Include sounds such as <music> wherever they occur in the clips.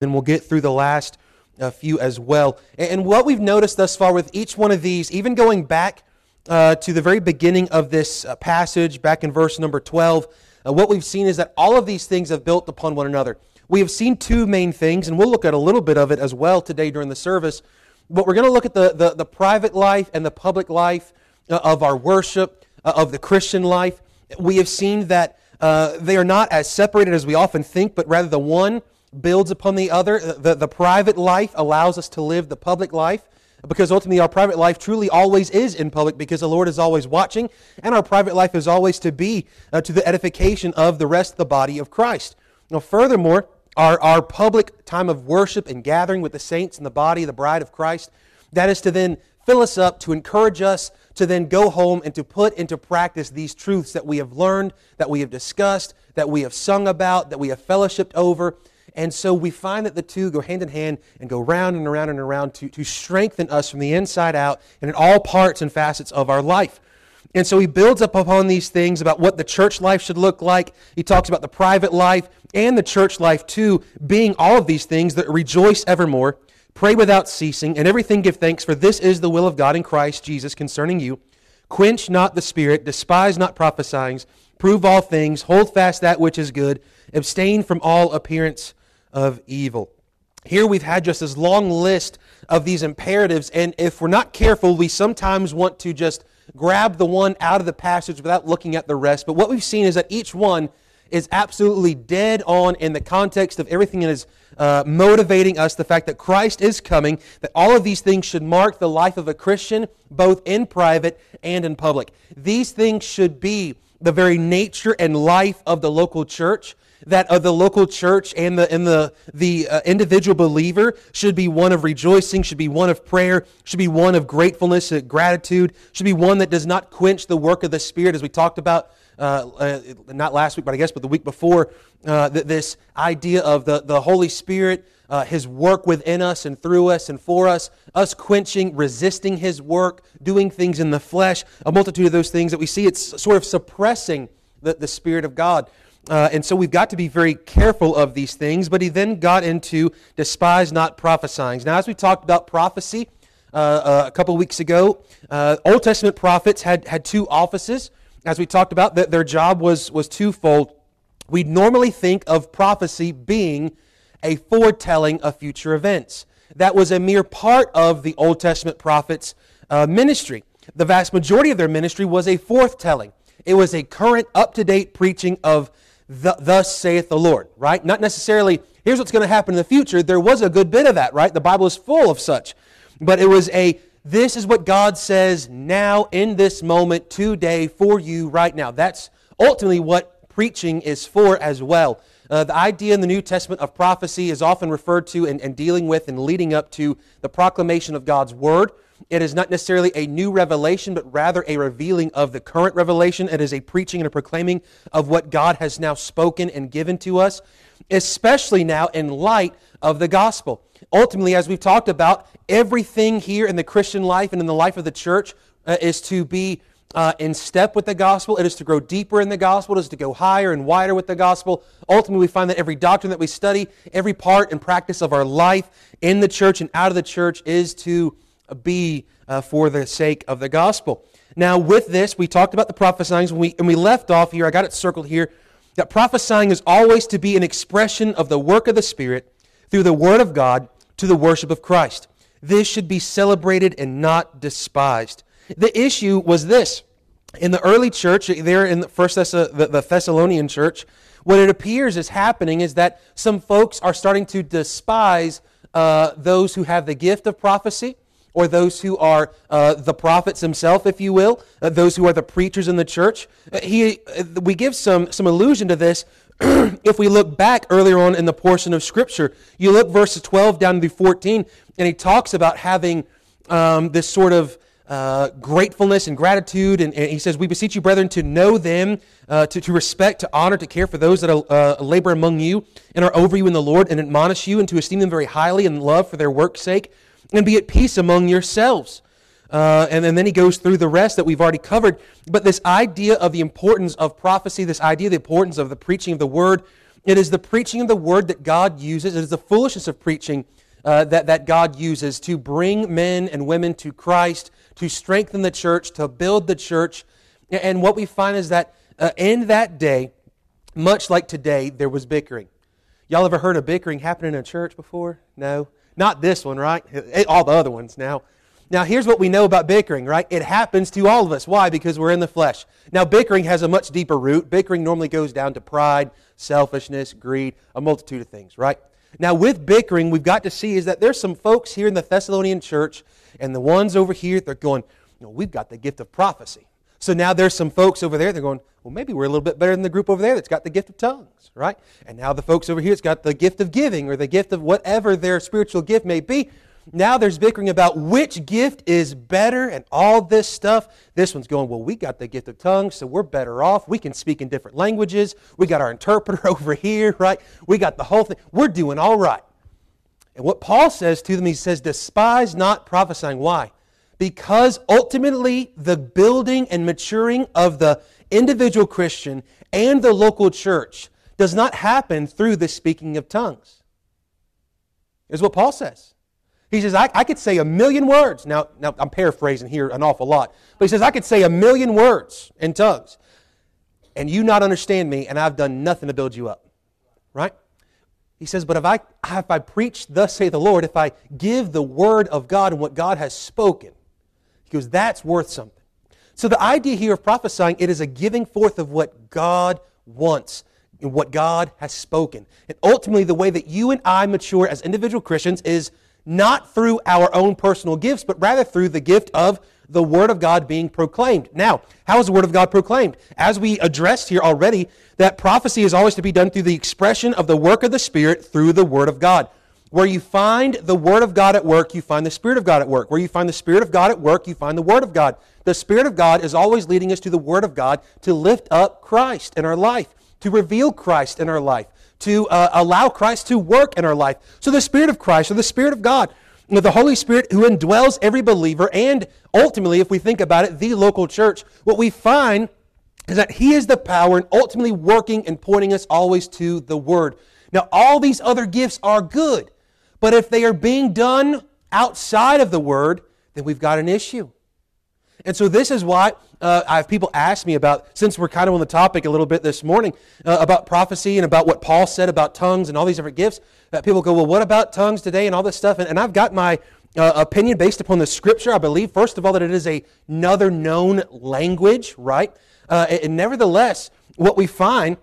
Then we'll get through the last uh, few as well. And, what we've noticed thus far with each one of these, even going back uh, to the very beginning of this uh, passage, back in verse number 12, uh, what we've seen is that all of these things have built upon one another. We have seen two main things, and we'll look at a little bit of it as well today during the service. But we're going to look at the, the, the, private life and the public life uh, of our worship, of the Christian life. We have seen that they are not as separated as we often think, but rather the one builds upon the other. The, the private life allows us to live the public life because ultimately our private life truly always is in public because the Lord is always watching, and our private life is always to be uh, to the edification of the rest of the body of Christ. Now, furthermore, our, our public time of worship and gathering with the saints and the body, the bride of Christ, that is to then fill us up, to encourage us, to then go home and to put into practice these truths that we have learned, that we have discussed, that we have sung about, that we have fellowshipped over. And so we find that the two go hand in hand and go round and around and around to, to strengthen us from the inside out and in all parts and facets of our life. And so he builds up upon these things about what the church life should look like. He talks about the private life and the church life too, being all of these things that rejoice evermore, pray without ceasing, and everything give thanks, for this is the will of God in Christ Jesus concerning you. Quench not the spirit, despise not prophesying, prove all things, hold fast that which is good, abstain from all appearance of evil. Here we've had just this long list of these imperatives, and if we're not careful, we sometimes want to just grab the one out of the passage without looking at the rest. But what we've seen is that each one is absolutely dead on in the context of everything that is uh, motivating us the fact that Christ is coming, that all of these things should mark the life of a Christian, both in private and in public. These things should be the very nature and life of the local church that of the local church and the and the the uh, individual believer should be one of rejoicing, should be one of prayer, should be one of gratefulness, and gratitude, should be one that does not quench the work of the Spirit, as we talked about uh, uh, not last week, but I guess, but the week before, uh, th- this idea of the the Holy Spirit. Uh, his work within us and through us and for us, us quenching, resisting His work, doing things in the flesh, a multitude of those things that we see, it's sort of suppressing the, the Spirit of God. Uh, and so we've got to be very careful of these things. But he then got into despise not prophesying. Now, as we talked about prophecy uh, uh, a couple weeks ago, uh, Old Testament prophets had, had two offices. As we talked about, that their job was, was twofold. We normally think of prophecy being a foretelling of future events. That was a mere part of the Old Testament prophets' uh, ministry. The vast majority of their ministry was a forthtelling. It was a current, up to date preaching of thus saith the Lord, right? Not necessarily, here's what's going to happen in the future. There was a good bit of that, right? The Bible is full of such. But it was a, this is what God says now, in this moment, today, for you, right now. That's ultimately what preaching is for as well. Uh, the idea in the New Testament of prophecy is often referred to and, and dealing with and leading up to the proclamation of God's Word. It is not necessarily a new revelation, but rather a revealing of the current revelation. It is a preaching and a proclaiming of what God has now spoken and given to us, especially now in light of the gospel. Ultimately, as we've talked about, everything here in the Christian life and in the life of the church uh, is to be uh, in step with the gospel. It is to grow deeper in the gospel. It is to go higher and wider with the gospel. Ultimately, we find that every doctrine that we study, every part and practice of our life in the church and out of the church is to be uh, for the sake of the gospel. Now, with this, we talked about the prophesying, and we, and we left off here, I got it circled here, that prophesying is always to be an expression of the work of the Spirit through the Word of God to the worship of Christ. This should be celebrated and not despised. The issue was this. In the early church, there in the first Thess- the, the Thessalonian church, what it appears is happening is that some folks are starting to despise uh, those who have the gift of prophecy or those who are uh, the prophets himself, if you will, uh, those who are the preachers in the church. Uh, he, uh, we give some, some allusion to this <clears throat> if we look back earlier on in the portion of Scripture. You look verses 12 down to 14, and he talks about having um, this sort of uh, gratefulness and gratitude. And, and, he says, We beseech you, brethren, to know them, uh, to, to respect, to honor, to care for those that uh, labor among you and are over you in the Lord, and admonish you, and to esteem them very highly in love for their work's sake and be at peace among yourselves. Uh, and, and then he goes through the rest that we've already covered. But this idea of the importance of prophecy, this idea of the importance of the preaching of the word, It is the preaching of the word that God uses. It is the foolishness of preaching uh, that, that God uses to bring men and women to Christ, to strengthen the church, to build the church. And what we find is that uh, in that day, much like today, there was bickering. Y'all ever heard of bickering happening in a church before? No? Not this one, right? All the other ones now. Now, here's what we know about bickering, right? It happens to all of us. Why? Because we're in the flesh. Now, bickering has a much deeper root. Bickering normally goes down to pride, selfishness, greed, a multitude of things, right? Now, with bickering, we've got to see is that there's some folks here in the Thessalonian church, and the ones over here, they're going, you know, we've got the gift of prophecy. So now there's some folks over there, they're going, well, maybe we're a little bit better than the group over there that's got the gift of tongues, right? And now the folks over here that's got the gift of giving or the gift of whatever their spiritual gift may be. Now there's bickering about which gift is better and all this stuff. This one's going, well, we got the gift of tongues, so we're better off. We can speak in different languages. We got our interpreter <laughs> over here, right? We got the whole thing. We're doing all right. And what Paul says to them, he says, despise not prophesying. Why? Because ultimately, the building and maturing of the individual Christian and the local church does not happen through the speaking of tongues. Is what Paul says. He says, I, I, could say a million words. Now, now, I'm paraphrasing here an awful lot. But he says, I could say a million words in tongues, and you not understand me, and I've done nothing to build you up. Right? He says, But if I, if I preach, thus say the Lord, if I give the word of God and what God has spoken, he goes, that's worth something. So the idea here of prophesying, it is a giving forth of what God wants and what God has spoken. And ultimately, the way that you and I mature as individual Christians is not through our own personal gifts, but rather through the gift of the Word of God being proclaimed. Now, how is the Word of God proclaimed? As we addressed here already, that prophecy is always to be done through the expression of the work of the Spirit through the Word of God. Where you find the Word of God at work, you find the Spirit of God at work. Where you find the Spirit of God at work, you find the Word of God. The Spirit of God is always leading us to the Word of God to lift up Christ in our life, to reveal Christ in our life to uh, allow Christ to work in our life. So the Spirit of Christ or the Spirit of God, the Holy Spirit who indwells every believer, and ultimately, if we think about it, the local church, what we find is that He is the power and ultimately working and pointing us always to the Word. Now, all these other gifts are good, but if they are being done outside of the Word, then we've got an issue. And so this is why uh, I have people ask me about, since we're kind of on the topic a little bit this morning, uh, about prophecy and about what Paul said about tongues and all these different gifts, that people go, well, what about tongues today and all this stuff? And, and I've got my uh, opinion based upon the scripture. I believe, first of all, that it is a, another known language, right? Uh, and nevertheless, what we find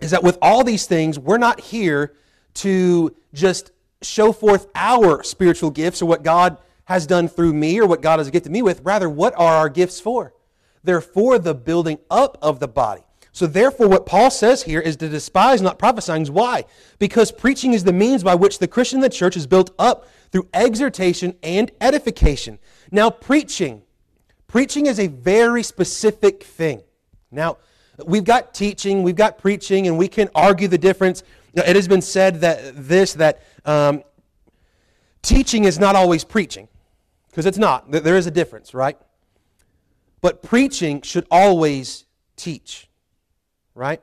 is that with all these things, we're not here to just show forth our spiritual gifts or what God has done through me or what God has gifted me with. Rather, what are our gifts for? They're for the building up of the body. So, therefore, what Paul says here is to despise not prophesying. Why? Because preaching is the means by which the Christian the church is built up through exhortation and edification. Now, preaching, preaching is a very specific thing. Now, we've got teaching, we've got preaching, and we can argue the difference. It has been said that this, that um, teaching is not always preaching. Because it's not. There is a difference, right? But preaching should always teach, right?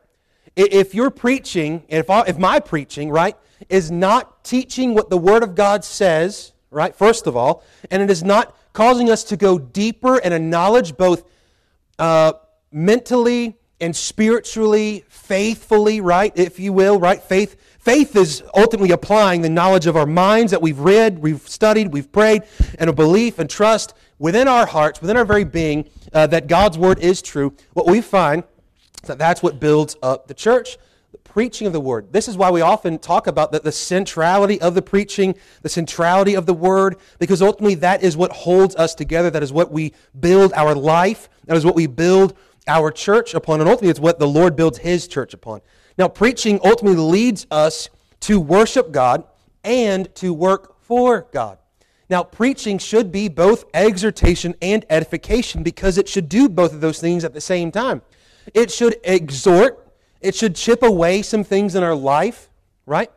If you're preaching, if, I, if my preaching, right, is not teaching what the Word of God says, right, first of all, and it is not causing us to go deeper in a knowledge both uh, mentally and spiritually, faithfully, right, if you will, right? Faith Faith is ultimately applying the knowledge of our minds that we've read, we've studied, we've prayed, and a belief and trust within our hearts, within our very being, uh, that God's word is true. What we find is that that's what builds up the church. The preaching of the word. This is why we often talk about the, the centrality of the preaching, the centrality of the word, because ultimately that is what holds us together. That is what we build our life. That is what we build our church upon. And ultimately, it's what the Lord builds his church upon. Now, preaching ultimately leads us to worship God and to work for God. Now, preaching should be both exhortation and edification because it should do both of those things at the same time. It should exhort, it should chip away some things in our life, right?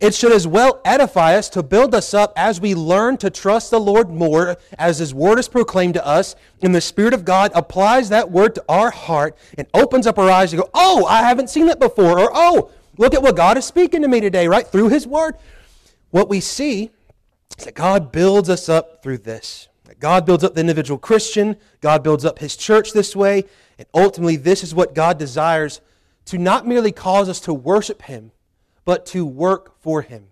It should as well edify us to build us up as we learn to trust the Lord more as His Word is proclaimed to us, and the Spirit of God applies that Word to our heart and opens up our eyes to go, oh, I haven't seen that before, or oh, Look at what God is speaking to me today, right? Through His Word. What we see is that God builds us up through this. God builds up the individual Christian, God builds up His church this way, and ultimately, this is what God desires to not merely cause us to worship Him, but to work for Him.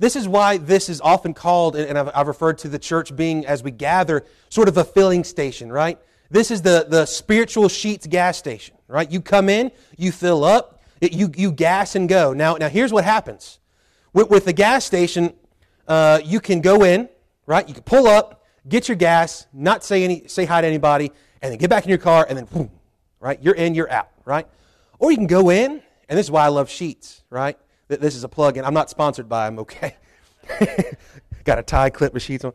This is why this is often called, and I've, I've referred to the church being, as we gather, sort of a filling station, right? This is the, the spiritual Sheetz gas station, right? You come in, you fill up, it, you, you gas and go. Now, now here's what happens. With, with the gas station, uh, you can go in, right? You can pull up, get your gas, not say, any, say hi to anybody, and then get back in your car, and then boom, right? You're in, you're out, right? Or you can go in, and this is why I love Sheetz, right? This is a plug-in. I'm not sponsored by them, okay? <laughs> got a tie clip with Sheetz on.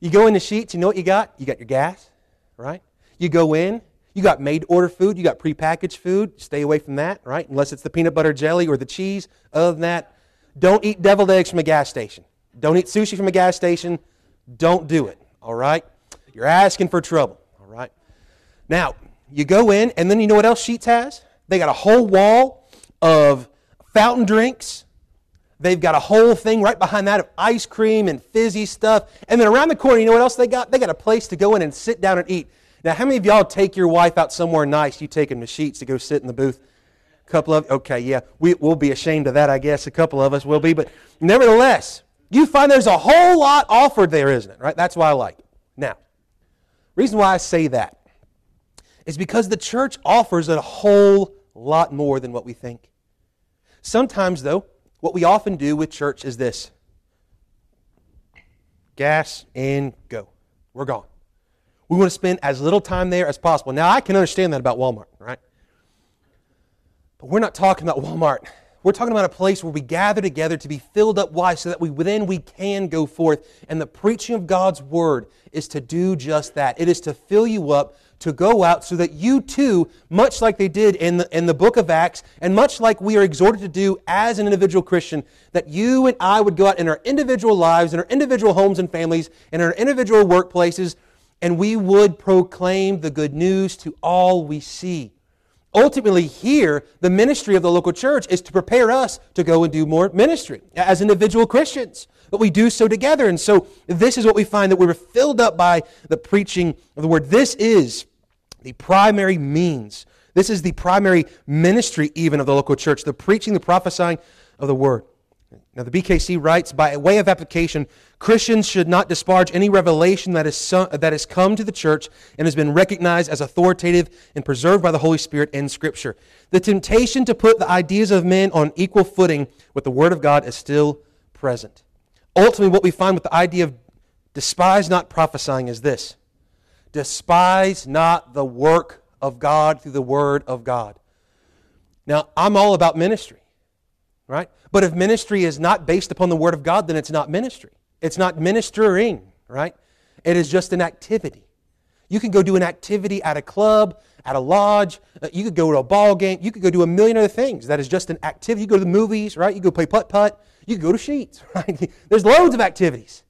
You go into Sheetz, you know what you got? You got your gas, right? You go in, you got made order food, you got prepackaged food. Stay away from that, right? Unless it's the peanut butter jelly or the cheese. Other than that, don't eat deviled eggs from a gas station. Don't eat sushi from a gas station. Don't do it, all right? You're asking for trouble, all right? Now, you go in, and then you know what else Sheetz has? They got a whole wall of fountain drinks, They've got a whole thing right behind that of ice cream and fizzy stuff. And then around the corner, you know what else they got? They got a place to go in and sit down and eat. Now, how many of y'all take your wife out somewhere nice? You take them to Sheetz to go sit in the booth? A couple of, okay, yeah, we, we'll be ashamed of that, I guess. A couple of us will be. But nevertheless, you find there's a whole lot offered there, isn't it? Right? That's why I like it. Now, reason why I say that is because the church offers a whole lot more than what we think. Sometimes, though, what we often do with church is this gas and go. We're gone. We want to spend as little time there as possible. Now, I can understand that about Walmart, right? But we're not talking about Walmart. We're talking about a place where we gather together to be filled up. Why? So that we then we can go forth. And the preaching of God's word is to do just that. It is to fill you up to go out so that you too, much like they did in the, in the book of Acts, and much like we are exhorted to do as an individual Christian, that you and I would go out in our individual lives, in our individual homes and families, in our individual workplaces, and we would proclaim the good news to all we see. Ultimately, here, the ministry of the local church is to prepare us to go and do more ministry as individual Christians but we do so together. And so this is what we find that we were filled up by the preaching of the word. This is the primary means. This is the primary ministry, even of the local church the preaching, the prophesying of the word. Now, the BKC writes by way of application, Christians should not disparage any revelation that, is that has come to the church and has been recognized as authoritative and preserved by the Holy Spirit in Scripture. The temptation to put the ideas of men on equal footing with the Word of God is still present. Ultimately, what we find with the idea of despise not prophesying is this despise not the work of God through the Word of God. Now, I'm all about ministry, right? But if ministry is not based upon the Word of God, then it's not ministry. It's not ministering, right? It is just an activity. You can go do an activity at a club, at a lodge. Uh, you could go to a ball game. You could go do a million other things. That is just an activity. You go to the movies, right? You go play putt putt. You go to Sheetz, <laughs> right? There's loads of activities.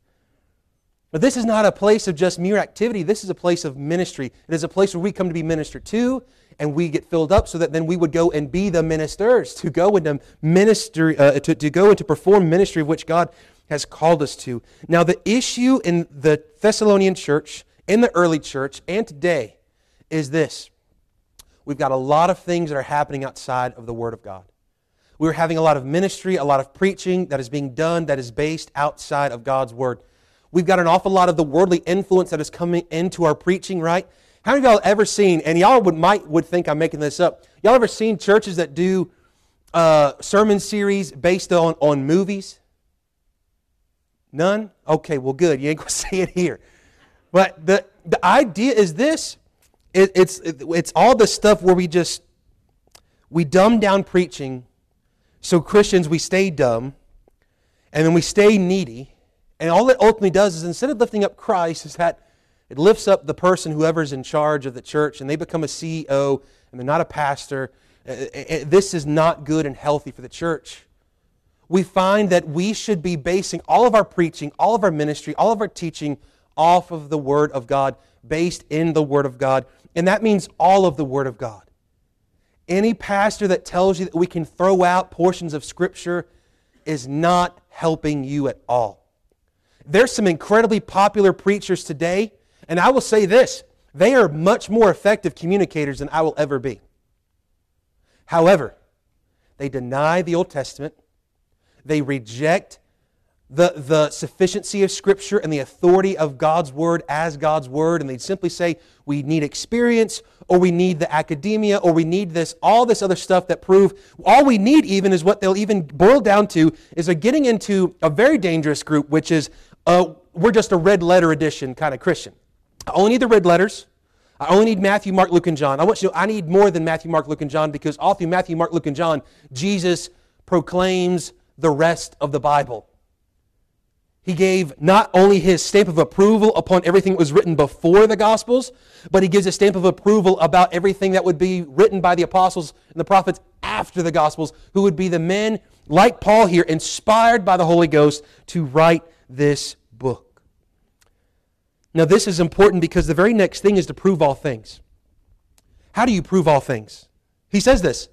But this is not a place of just mere activity. This is a place of ministry. It is a place where we come to be ministered to, and we get filled up so that then we would go and be the ministers, to go into ministry, uh, to, to go and to perform ministry of which God has called us to. Now, the issue in the Thessalonian church, in the early church, and today is this. We've got a lot of things that are happening outside of the Word of God. We're having a lot of ministry, a lot of preaching that is being done that is based outside of God's Word. We've got an awful lot of the worldly influence that is coming into our preaching, right? How many of y'all ever seen, and y'all would, might would think I'm making this up, y'all ever seen churches that do uh, sermon series based on, on movies? None? Okay, well, good. You ain't going <laughs> to see it here. But the, the idea is this it, it's, it, it's all the stuff where we just, we dumb down preaching so Christians, we stay dumb, and then we stay needy, and all it ultimately does is instead of lifting up Christ, is that it lifts up the person, whoever's in charge of the church, and they become a CEO, and they're not a pastor. Uh, uh, uh, this is not good and healthy for the church. We find that we should be basing all of our preaching, all of our ministry, all of our teaching off of the Word of God, based in the Word of God. And that means all of the Word of God. Any pastor that tells you that we can throw out portions of Scripture is not helping you at all. There's some incredibly popular preachers today, and I will say this they are much more effective communicators than I will ever be. However, they deny the Old Testament, they reject the, the sufficiency of Scripture and the authority of God's Word as God's Word, and they'd simply say, we need experience, or we need the academia, or we need this, all this other stuff that prove, all we need even is what they'll even boil down to is they're getting into a very dangerous group, which is uh, we're just a red letter edition kind of Christian. I only need the red letters. I only need Matthew, Mark, Luke, and John. I want you to know I need more than Matthew, Mark, Luke, and John because all through Matthew, Mark, Luke, and John, Jesus proclaims the rest of the Bible. He gave not only his stamp of approval upon everything that was written before the Gospels, but he gives a stamp of approval about everything that would be written by the apostles and the prophets after the Gospels, who would be the men, like Paul here, inspired by the Holy Ghost to write this book. Now, this is important because the very next thing is to prove all things. How do you prove all things? He says this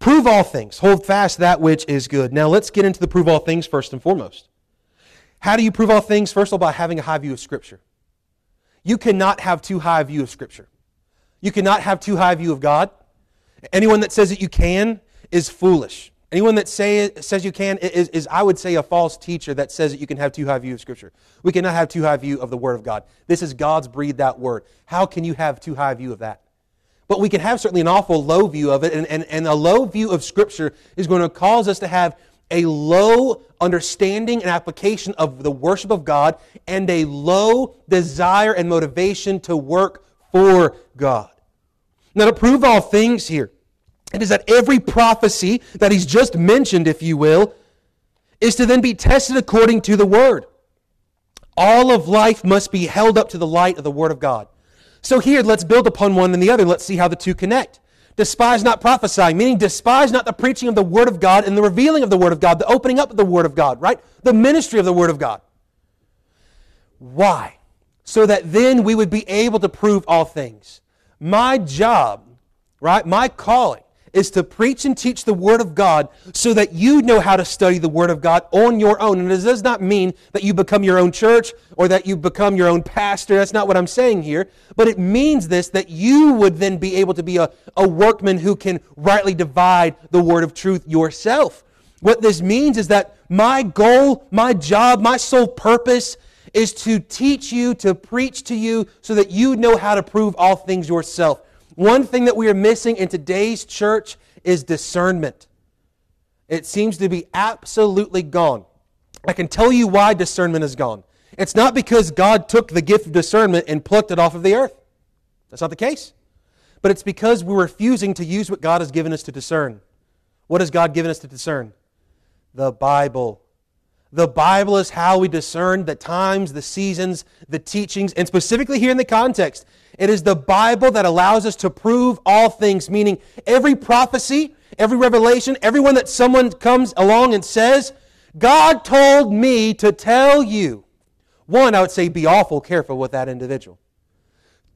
prove all things, hold fast that which is good. Now, let's get into the prove all things first and foremost. How do you prove all things? First of all, by having a high view of Scripture. You cannot have too high a view of Scripture. You cannot have too high a view of God. Anyone that says that you can is foolish. Anyone that say, says you can is, is, I would say, a false teacher that says that you can have too high view of Scripture. We cannot have too high view of the Word of God. This is God's breathed out Word. How can you have too high view of that? But we can have certainly an awful low view of it, and, and, and a low view of Scripture is going to cause us to have a low understanding and application of the worship of God and a low desire and motivation to work for God. Now, to prove all things here, it is that every prophecy that he's just mentioned, if you will, is to then be tested according to the Word. All of life must be held up to the light of the Word of God. So here, let's build upon one and the other. Let's see how the two connect. Despise not prophesying, meaning despise not the preaching of the Word of God and the revealing of the Word of God, the opening up of the Word of God, right? The ministry of the Word of God. Why? So that then we would be able to prove all things. My job, right? My calling is to preach and teach the Word of God so that you know how to study the Word of God on your own. And this does not mean that you become your own church or that you become your own pastor. That's not what I'm saying here. But it means this that you would then be able to be a, a workman who can rightly divide the Word of truth yourself. What this means is that my goal, my job, my sole purpose is to teach you, to preach to you, so that you know how to prove all things yourself. One thing that we are missing in today's church is discernment. It seems to be absolutely gone. I can tell you why discernment is gone. It's not because God took the gift of discernment and plucked it off of the earth. That's not the case. But it's because we're refusing to use what God has given us to discern. What has God given us to discern? The Bible. The Bible is how we discern the times, the seasons, the teachings, and specifically here in the context, it is the Bible that allows us to prove all things, meaning every prophecy, every revelation, everyone that someone comes along and says, God told me to tell you. One, I would say be awful careful with that individual.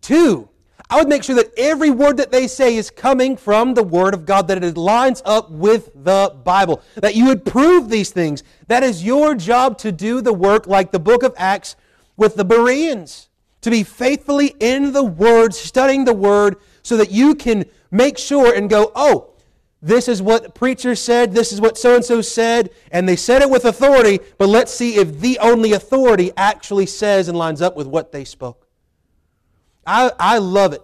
Two, I would make sure that every word that they say is coming from the Word of God, that it lines up with the Bible, that you would prove these things. That is your job to do the work like the book of Acts with the Bereans, to be faithfully in the Word, studying the Word, so that you can make sure and go, oh, this is what preacher said, this is what so and so said, and they said it with authority, but let's see if the only authority actually says and lines up with what they spoke. I, I love it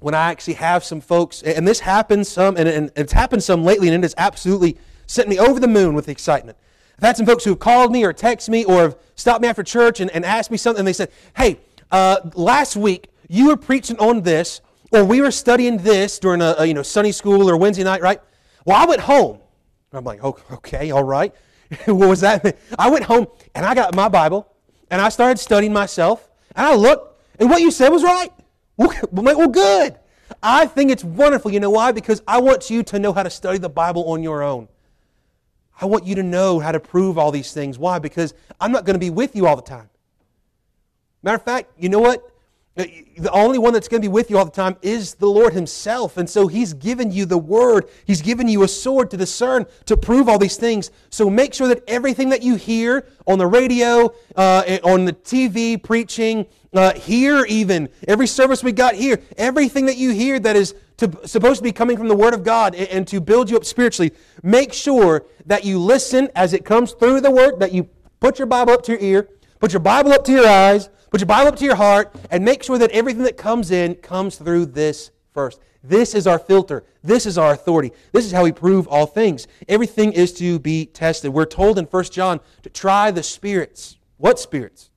when I actually have some folks, and this happens some, and, and it's happened some lately, and it has absolutely sent me over the moon with excitement. I've had some folks who have called me or texted me or have stopped me after church and, and asked me something, and they said, Hey, uh, last week you were preaching on this, or we were studying this during a, a, you know Sunday school or Wednesday night, right? Well, I went home. I'm like, oh, okay, all right. <laughs> what was that? <laughs> I went home and I got my Bible and I started studying myself, and I looked and what you said was right. Well, <laughs> good. I think it's wonderful. You know why? Because I want you to know how to study the Bible on your own. I want you to know how to prove all these things. Why? Because I'm not going to be with you all the time. Matter of fact, you know what? The only one that's going to be with you all the time is the Lord Himself. And so He's given you the Word. He's given you a sword to discern, to prove all these things. So make sure that everything that you hear on the radio, uh, on the TV, preaching, uh, here even, every service we got here, everything that you hear that is to, supposed to be coming from the Word of God and, and to build you up spiritually, make sure that you listen as it comes through the Word, that you put your Bible up to your ear, put your Bible up to your eyes, Put your Bible up to your heart and make sure that everything that comes in comes through this first. This is our filter. This is our authority. This is how we prove all things. Everything is to be tested. We're told in 1 John to try the spirits. What spirits?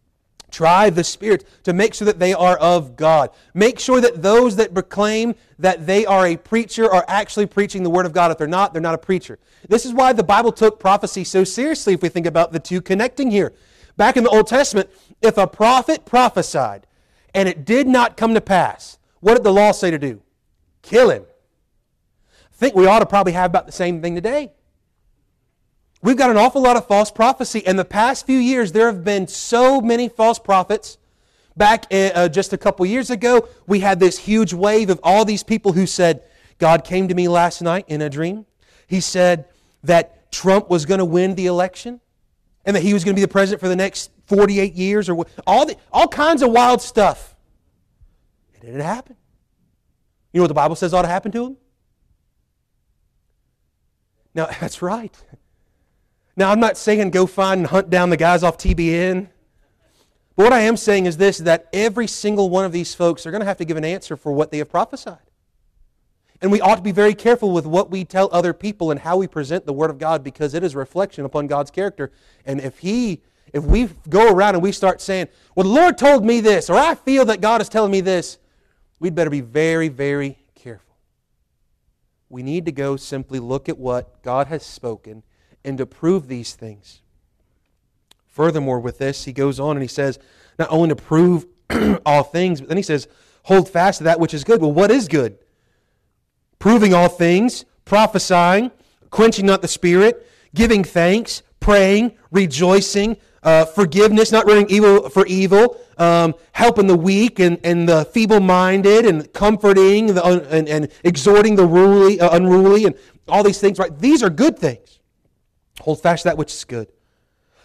Try the spirits to make sure that they are of God. Make sure that those that proclaim that they are a preacher are actually preaching the Word of God. If they're not, they're not a preacher. This is why the Bible took prophecy so seriously if we think about the two connecting here. Back in the Old Testament, if a prophet prophesied and it did not come to pass, what did the law say to do? Kill him. I think we ought to probably have about the same thing today. We've got an awful lot of false prophecy. In the past few years, there have been so many false prophets. Back uh, just a couple years ago, we had this huge wave of all these people who said, God came to me last night in a dream. He said that Trump was going to win the election and that he was going to be the president for the next 48 years or all, the, all kinds of wild stuff. It didn't happen. You know what the Bible says ought to happen to him? Now, <laughs> that's right. Now, I'm not saying go find and hunt down the guys off TBN. But what I am saying is this that every single one of these folks are going to have to give an answer for what they have prophesied. And we ought to be very careful with what we tell other people and how we present the Word of God because it is a reflection upon God's character. And if He, if we go around and we start saying, well, the Lord told me this, or I feel that God is telling me this, we'd better be very, very careful. We need to go simply look at what God has spoken and to prove these things. Furthermore, with this, he goes on and he says, not only to prove <clears throat> all things, but then he says, hold fast to that which is good. Well, what is good? Proving all things, prophesying, quenching not the spirit, giving thanks, praying, rejoicing, uh, forgiveness, not running evil for evil, um, helping the weak and, and the feeble minded, and comforting the, and, and exhorting the ruly, uh, unruly, and all these things, right? These are good things. Hold fast that which is good.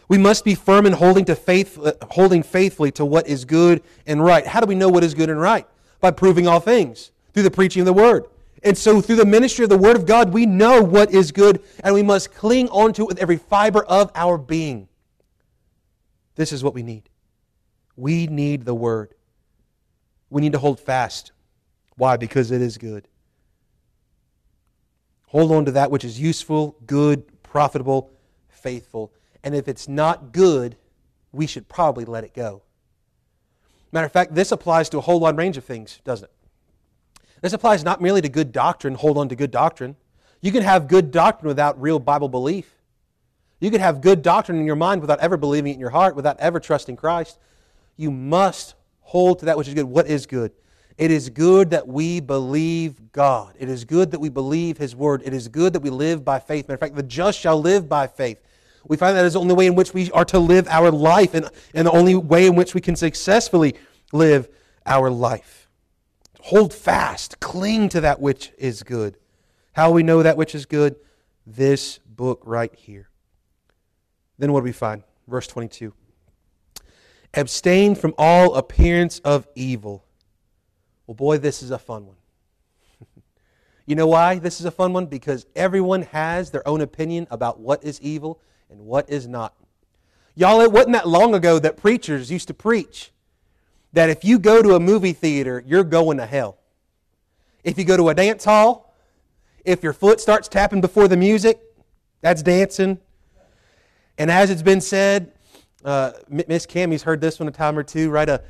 We must be firm in holding, to faith, uh, holding faithfully to what is good and right. How do we know what is good and right? By proving all things through the preaching of the word. And so, through the ministry of the Word of God, we know what is good, and we must cling onto it with every fiber of our being. This is what we need. We need the Word. We need to hold fast. Why? Because it is good. Hold on to that which is useful, good, profitable, faithful. And if it's not good, we should probably let it go. Matter of fact, this applies to a whole wide range of things, doesn't it? This applies not merely to good doctrine, hold on to good doctrine. You can have good doctrine without real Bible belief. You can have good doctrine in your mind without ever believing it in your heart, without ever trusting Christ. You must hold to that which is good. What is good? It is good that we believe God. It is good that we believe His Word. It is good that we live by faith. Matter of fact, the just shall live by faith. We find that is the only way in which we are to live our life and, and the only way in which we can successfully live our life. Hold fast, cling to that which is good. How we know that which is good? This book right here. Then what do we find? Verse 22. Abstain from all appearance of evil. Well, boy, this is a fun one. <laughs> you know why this is a fun one? Because everyone has their own opinion about what is evil and what is not. Y'all, it wasn't that long ago that preachers used to preach that if you go to a movie theater, you're going to hell. If you go to a dance hall, if your foot starts tapping before the music, that's dancing. And as it's been said, uh, Miss Cammy's heard this one a time or two, right? A,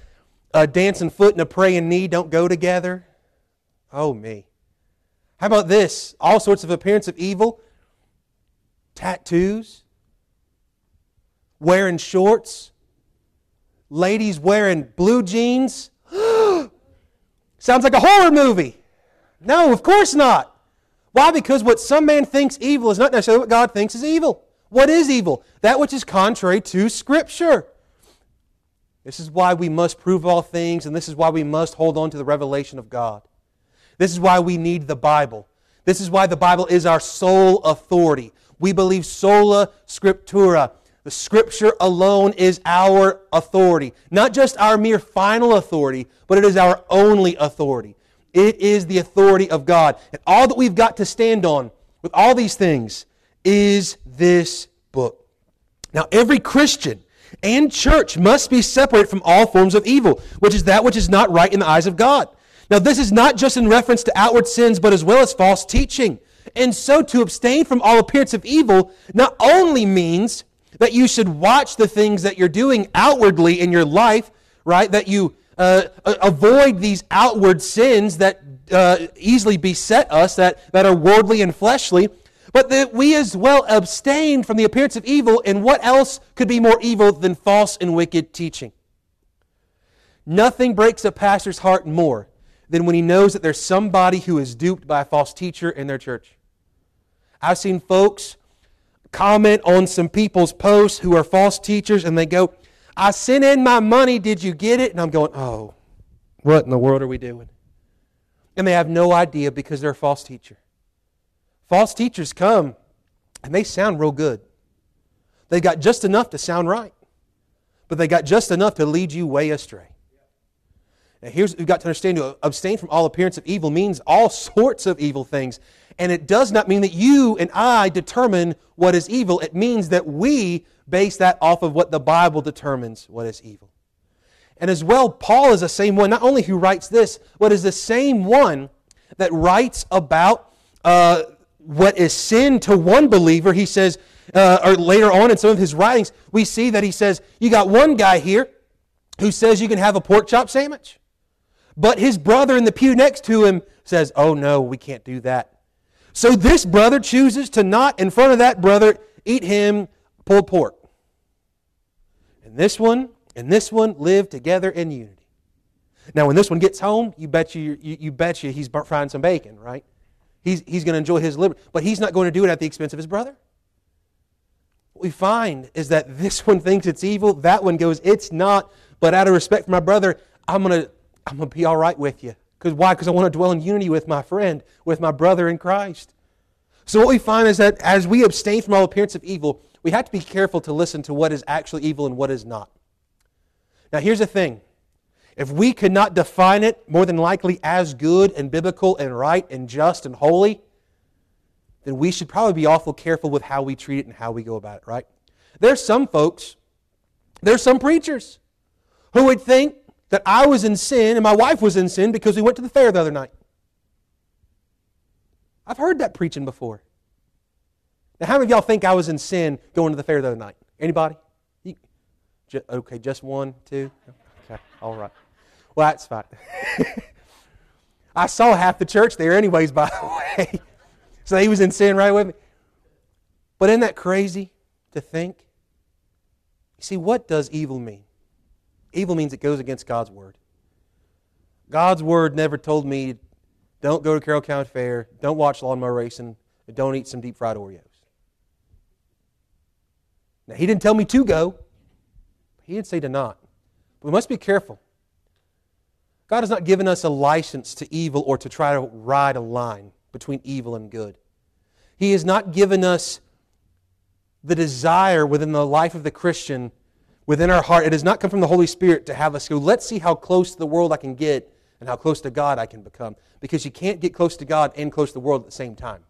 a dancing foot and a praying knee don't go together. Oh, me. How about this? All sorts of appearance of evil, tattoos, wearing shorts, ladies wearing blue jeans. <gasps> Sounds like a horror movie. No, of course not. Why? Because what some man thinks evil is not necessarily what God thinks is evil. What is evil? That which is contrary to Scripture. This is why we must prove all things, and this is why we must hold on to the revelation of God. This is why we need the Bible. This is why the Bible is our sole authority. We believe sola scriptura. The Scripture alone is our authority. Not just our mere final authority, but it is our only authority. It is the authority of God. And all that we've got to stand on with all these things is this book. Now, every Christian and church must be separate from all forms of evil, which is that which is not right in the eyes of God. Now, this is not just in reference to outward sins, but as well as false teaching. And so, to abstain from all appearance of evil not only means that you should watch the things that you're doing outwardly in your life, right? That you uh, avoid these outward sins that uh, easily beset us, that, that are worldly and fleshly, but that we as well abstain from the appearance of evil, and what else could be more evil than false and wicked teaching? Nothing breaks a pastor's heart more than when he knows that there's somebody who is duped by a false teacher in their church. I've seen folks comment on some people's posts who are false teachers, and they go, I sent in my money, did you get it? And I'm going, oh, what in the world are we doing? And they have no idea because they're a false teacher. False teachers come and they sound real good. They've got just enough to sound right, but they got just enough to lead you way astray. Now, here's what we've got to understand to abstain from all appearance of evil means all <laughs> sorts of evil things. And it does not mean that you and I determine what is evil. It means that we base that off of what the Bible determines what is evil. And as well, Paul is the same one, not only who writes this, but is the same one that writes about uh, what is sin to one believer, he says, uh, or later on in some of his writings, we see that he says, You got one guy here who says you can have a pork chop sandwich. But his brother in the pew next to him says, Oh, no, we can't do that. So this brother chooses to not, in front of that brother, eat him pulled pork. And this one and this one live together in unity. Now, when this one gets home, you bet you, you, you bet you he's frying some bacon, right? He's, he's going to enjoy his liberty. But he's not going to do it at the expense of his brother. What we find is that this one thinks it's evil, that one goes, it's not. But out of respect for my brother, I'm going to I'm going to be all right with you. Because why? Because I want to dwell in unity with my friend, with my brother in Christ. So what we find is that as we abstain from all appearance of evil, we have to be careful to listen to what is actually evil and what is not. Now here's the thing. If we could not define it more than likely as good and biblical and right and just and holy, then we should probably be awful careful with how we treat it and how we go about it, right? There's some folks, there's some preachers who would think that I was in sin and my wife was in sin because we went to the fair the other night. I've heard that preaching before. Now, how many of y'all think I was in sin going to the fair the other night? Anybody? okay, just one, two? Okay, all right. Well, that's fine. <laughs> I saw half the church there, anyways, by the <laughs> way. so he was in sin right with me. But isn't that crazy to think? You see, what does evil mean? Evil means it goes against God's word. God's word never told me, don't go to Carroll County Fair, don't watch lawnmower racing, and don't eat some deep fried Oreos. Now, He didn't tell me to go, He didn't say to not. But we must be careful. God has not given us a license to evil or to try to ride a line between evil and good. He has not given us the desire within the life of the Christian within our heart. It does not come from the Holy Spirit to have us go, let's see how close to the world I can get and how close to God I can become. Because you can't get close to God and close to the world at the same time.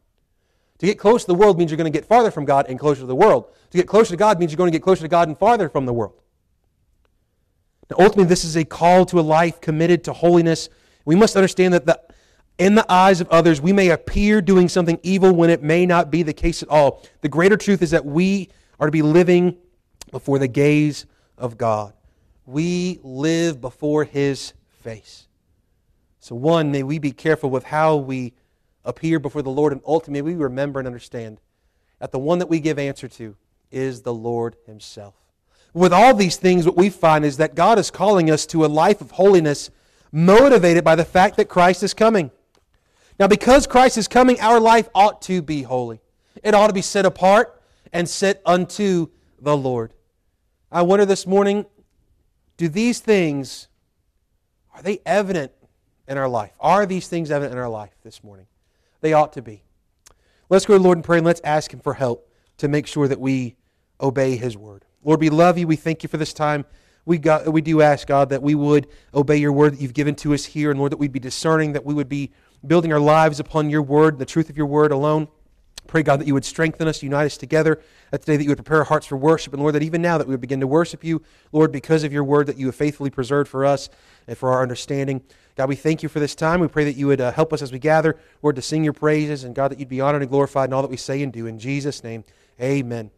To get close to the world means you're going to get farther from God and closer to the world. To get closer to God means you're going to get closer to God and farther from the world. Now, ultimately, this is a call to a life committed to holiness. We must understand that the, in the eyes of others, we may appear doing something evil when it may not be the case at all. The greater truth is that we are to be living before the gaze of God. We live before His face. So, one, may we be careful with how we appear before the Lord, and ultimately, we remember and understand that the one that we give answer to is the Lord Himself. With all these things, what we find is that God is calling us to a life of holiness motivated by the fact that Christ is coming. Now, because Christ is coming, our life ought to be holy. It ought to be set apart and set unto the Lord. I wonder this morning do these things, are they evident in our life? Are these things evident in our life this morning? They ought to be. Let's go to the Lord and pray and let's ask Him for help to make sure that we obey His word. Lord, we love you. We thank you for this time. We, got, we do ask, God, that we would obey your word that you've given to us here, and Lord, that we'd be discerning, that we would be building our lives upon your word, the truth of your word alone. Pray, God, that you would strengthen us, unite us together. That today that you would prepare our hearts for worship. And Lord, that even now that we would begin to worship you, Lord, because of your word that you have faithfully preserved for us and for our understanding. God, we thank you for this time. We pray that you would uh, help us as we gather, Lord, to sing your praises. And God, that you'd be honored and glorified in all that we say and do. In Jesus' name, amen.